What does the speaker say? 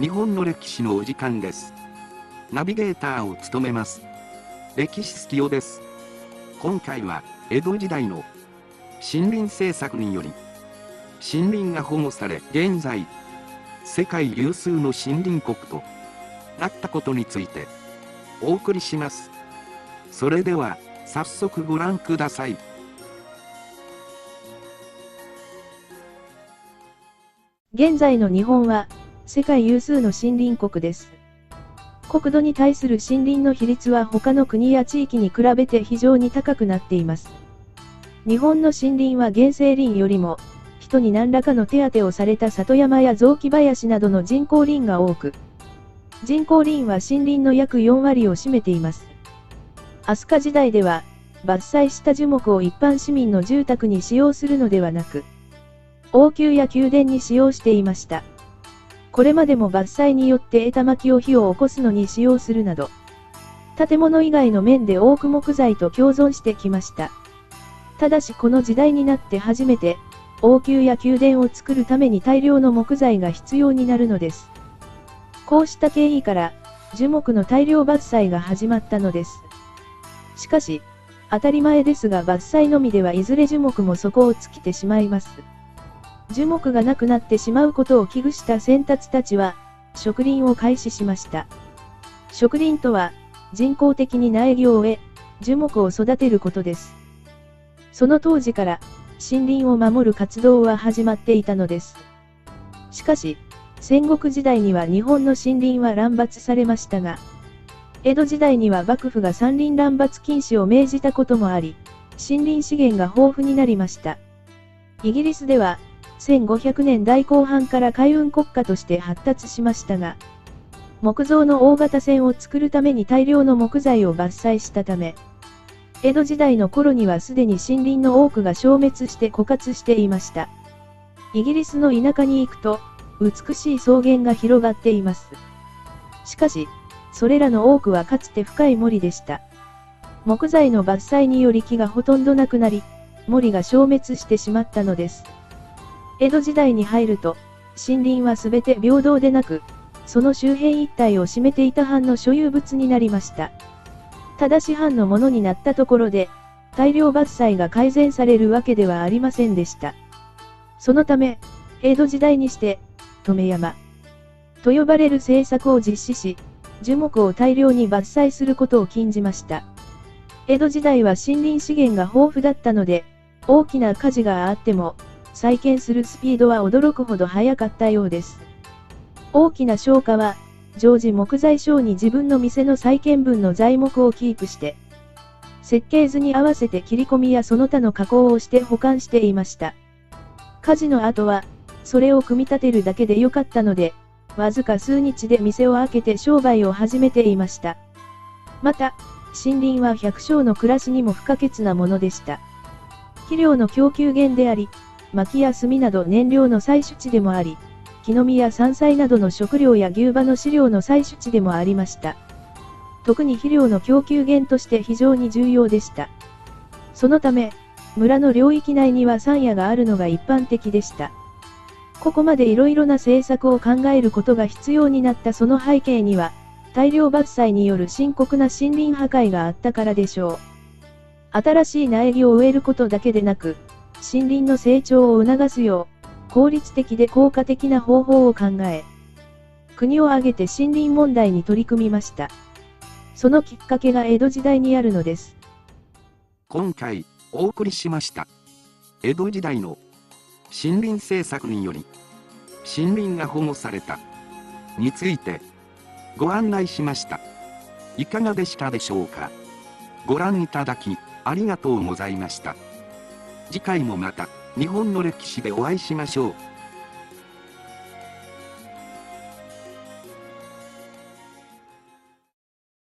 日本の歴史のお時間です。ナビゲーターを務めます。歴史好きよです。今回は、江戸時代の森林政策により、森林が保護され、現在、世界有数の森林国となったことについて、お送りします。それでは、早速ご覧ください。現在の日本は、世界有数の森林国です。国土に対する森林の比率は他の国や地域に比べて非常に高くなっています。日本の森林は原生林よりも、人に何らかの手当てをされた里山や雑木林などの人工林が多く、人工林は森林の約4割を占めています。飛鳥時代では、伐採した樹木を一般市民の住宅に使用するのではなく、王宮や宮殿に使用していました。これまでも伐採によって枝巻きを火を起こすのに使用するなど、建物以外の面で多く木材と共存してきました。ただしこの時代になって初めて、王宮や宮殿を作るために大量の木材が必要になるのです。こうした経緯から、樹木の大量伐採が始まったのです。しかし、当たり前ですが伐採のみではいずれ樹木も底を尽きてしまいます。樹木がなくなってしまうことを危惧した先達たちは、植林を開始しました。植林とは、人工的に苗木を植え、樹木を育てることです。その当時から、森林を守る活動は始まっていたのです。しかし、戦国時代には日本の森林は乱伐されましたが、江戸時代には幕府が山林乱伐禁止を命じたこともあり、森林資源が豊富になりました。イギリスでは、1500年代後半から海運国家として発達しましたが、木造の大型船を作るために大量の木材を伐採したため、江戸時代の頃にはすでに森林の多くが消滅して枯渇していました。イギリスの田舎に行くと、美しい草原が広がっています。しかし、それらの多くはかつて深い森でした。木材の伐採により木がほとんどなくなり、森が消滅してしまったのです。江戸時代に入ると、森林はすべて平等でなく、その周辺一帯を占めていた藩の所有物になりました。ただし藩のものになったところで、大量伐採が改善されるわけではありませんでした。そのため、江戸時代にして、止山と呼ばれる政策を実施し、樹木を大量に伐採することを禁じました。江戸時代は森林資源が豊富だったので、大きな火事があっても、再建するスピードは驚くほど速かったようです。大きな商家は、常時木材商に自分の店の再建分の材木をキープして、設計図に合わせて切り込みやその他の加工をして保管していました。火事の後は、それを組み立てるだけで良かったので、わずか数日で店を開けて商売を始めていました。また、森林は百姓の暮らしにも不可欠なものでした。肥料の供給源であり、薪や炭など燃料の採取地でもあり、木の実や山菜などの食料や牛馬の飼料の採取地でもありました。特に肥料の供給源として非常に重要でした。そのため、村の領域内には山野があるのが一般的でした。ここまでいろいろな政策を考えることが必要になったその背景には、大量伐採による深刻な森林破壊があったからでしょう。新しい苗木を植えることだけでなく、森林の成長を促すよう、効率的で効果的な方法を考え、国を挙げて森林問題に取り組みました。そのきっかけが江戸時代にあるのです。今回、お送りしました。江戸時代の森林政策により、森林が保護された、について、ご案内しました。いかがでしたでしょうかご覧いただき、ありがとうございました。次回もまた、日本の歴史でお会いしましょう。